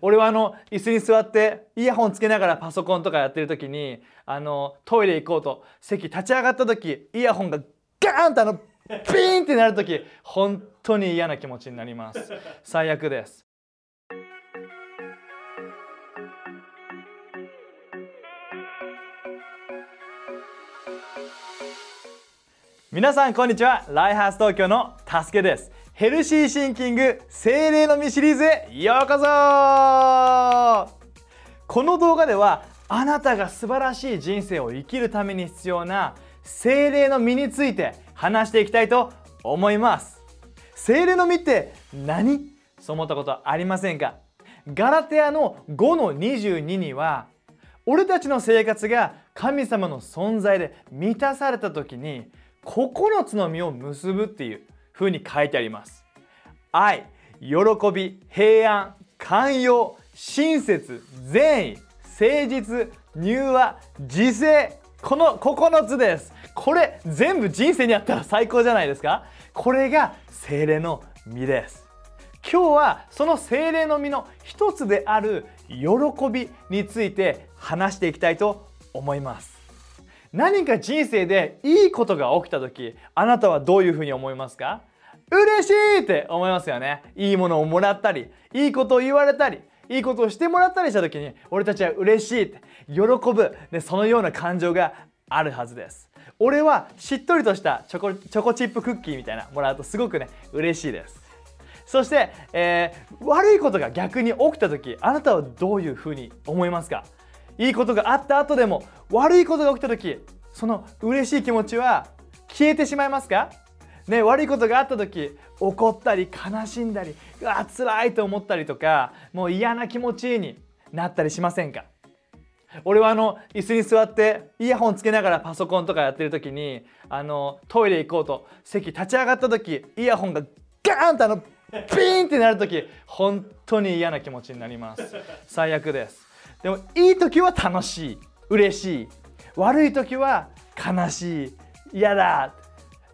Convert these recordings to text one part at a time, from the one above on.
俺はあの椅子に座ってイヤホンつけながらパソコンとかやってる時にあのトイレ行こうと席立ち上がった時イヤホンがガーンとあのピーンってなる時本当に嫌な気持ちになります。最悪です。皆さんこんにちは。ライハース東京のたすけです。ヘルシーシンキング精霊の実シリーズへようこそ。この動画ではあなたが素晴らしい人生を生きるために必要な精霊の実について話していきたいと思います。精霊の実って何？そう思ったことありませんか？ガラテアの5の22には俺たちの生活が神様の存在で満たされた時に9つの実を結ぶっていうふうに書いてあります。愛喜び平安寛容親切善意誠実柔和自制。この9つです。これ全部人生にあったら最高じゃないですか？これが精霊の実です。今日はその精霊の実の一つである喜びについて話していきたいと思います。何か人生でいいことが起きた時あなたはどういうふうに思いますか？嬉しいって思いますよね。いいものをもらったりいいことを言われたりいいことをしてもらったりした時に俺たちは嬉しいって喜ぶでそのような感情があるはずです。俺はしっとりとしたチョコチョコチップクッキーみたいなもらうとすごくね嬉しいです。そして、えー、悪いことが逆に起きた時あなたはどういうふうに思いますか？いいことがあった後でも悪いことが起きた時その嬉しい気持ちは消えてしまいますか？ね、悪いことがあった時怒ったり悲しんだりうわ辛いと思ったりとかもう嫌な気持ちになったりしませんか？俺はあの椅子に座ってイヤホンつけながらパソコンとかやってる時にあのトイレ行こうと席立ち上がった時イヤホンがガーンとあのピーンってなる時本当に嫌な気持ちになります。最悪です。でもいい時は楽しい嬉しい。悪い時は悲しい嫌だ。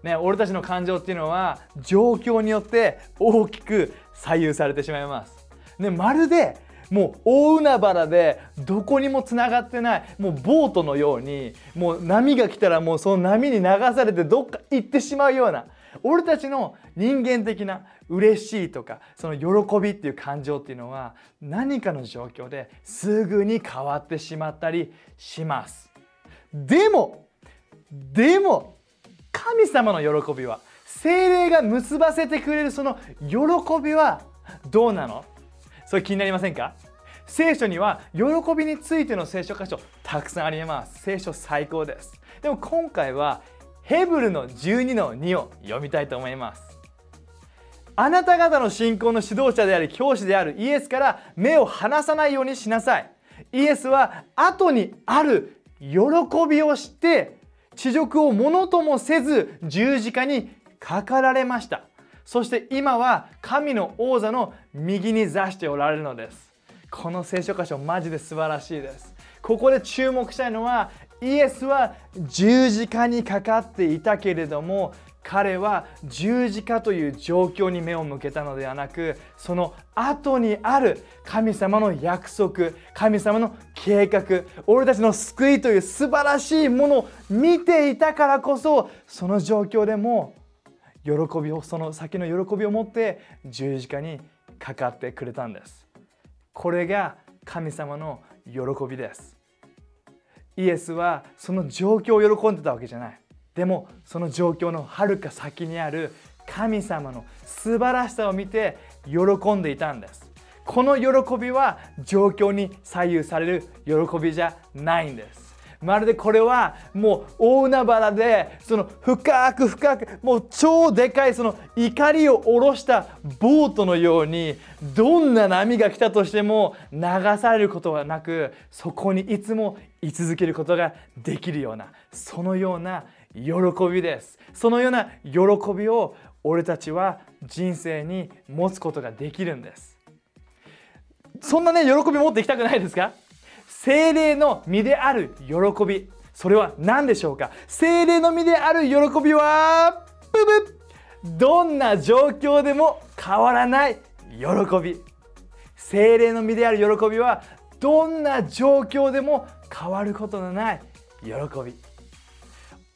ね、俺たちの感情っていうのは状況によって大きく左右されてしまいます。ね、まるでもう大海原でどこにもつながってないもうボートのようにもう波が来たらもうその波に流されてどっか行ってしまうような俺たちの人間的な嬉しいとかその喜びっていう感情っていうのは何かの状況ですぐに変わってしまったりします。でもでも神様の喜びは精霊が結ばせてくれるその喜びはどうなの？それ気になりませんか？聖書には喜びについての聖書箇所たくさんあります。聖書最高です。でも今回はヘブルの12の2を読みたいと思います。あなた方の信仰の指導者であり教師であるイエスから目を離さないようにしなさい。イエスは後にある喜びをして地獄をものともせず十字架にかかられました。そして今は神の王座の右に座しておられるのです。この聖書箇所マジで素晴らしいです。ここで注目したいのはイエスは十字架にかかっていたけれども彼は十字架という状況に目を向けたのではなくその後にある神様の約束神様の計画俺たちの救いという素晴らしいものを見ていたからこそその状況でも喜びをその先の喜びを持って十字架にかかってくれたんです。これが神様の喜びです。イエスはその状況を喜んでたわけじゃない。でもその状況のはるか先にある神様の素晴らしさを見て喜んでいたんです。この喜びは状況に左右される喜びじゃないんです。まるでこれはもう大海原でその深く深くもう超でかいその怒りを下ろしたボートのようにどんな波が来たとしても流されることはなくそこにいつも居続けることができるようなそのような喜びです。そのような喜びを俺たちは人生に持つことができるんです。そんなね喜び持っていきたくないですか？精霊の身である喜び。それは何でしょうか？精霊の身である喜びはブブどんな状況でも変わらない喜び。精霊の実である喜びはどんな状況でも変わることのない喜び。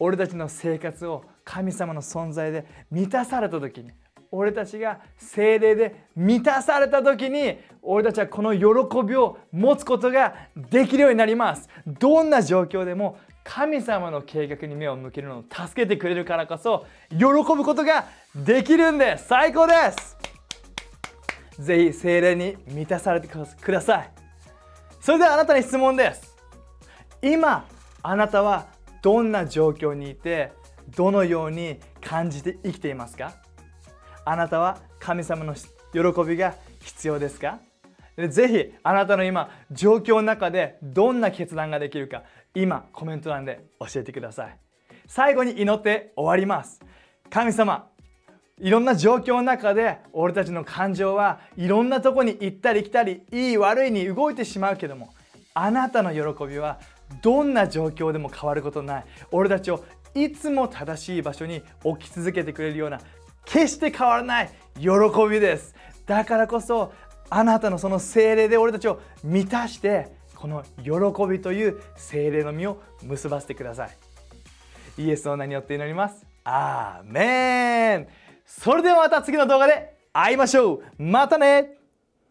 俺たちの生活を神様の存在で満たされた時に俺たちが精霊で満たされた時に俺たちはこの喜びを持つことができるようになります。どんな状況でも神様の計画に目を向けるのを助けてくれるからこそ喜ぶことができるんです。最高です。ぜひ精霊に満たされてください。それではあなたに質問です。今あなたはどんな状況にいてどのように感じて生きていますか？あなたは神様の喜びが必要ですか？ぜひあなたの今状況の中でどんな決断ができるか今コメント欄で教えてください。最後に祈って終わります。神様いろんな状況の中で俺たちの感情はいろんなとこに行ったり来たりいい悪いに動いてしまうけどもあなたの喜びはどんな状況でも変わることない。俺たちをいつも正しい場所に置き続けてくれるような決して変わらない喜びです。だからこそあなたのその精霊で俺たちを満たしてこの喜びという精霊の実を結ばせてください。イエスの名によって祈ります。アーメン。それではまた次の動画で会いましょう。またね。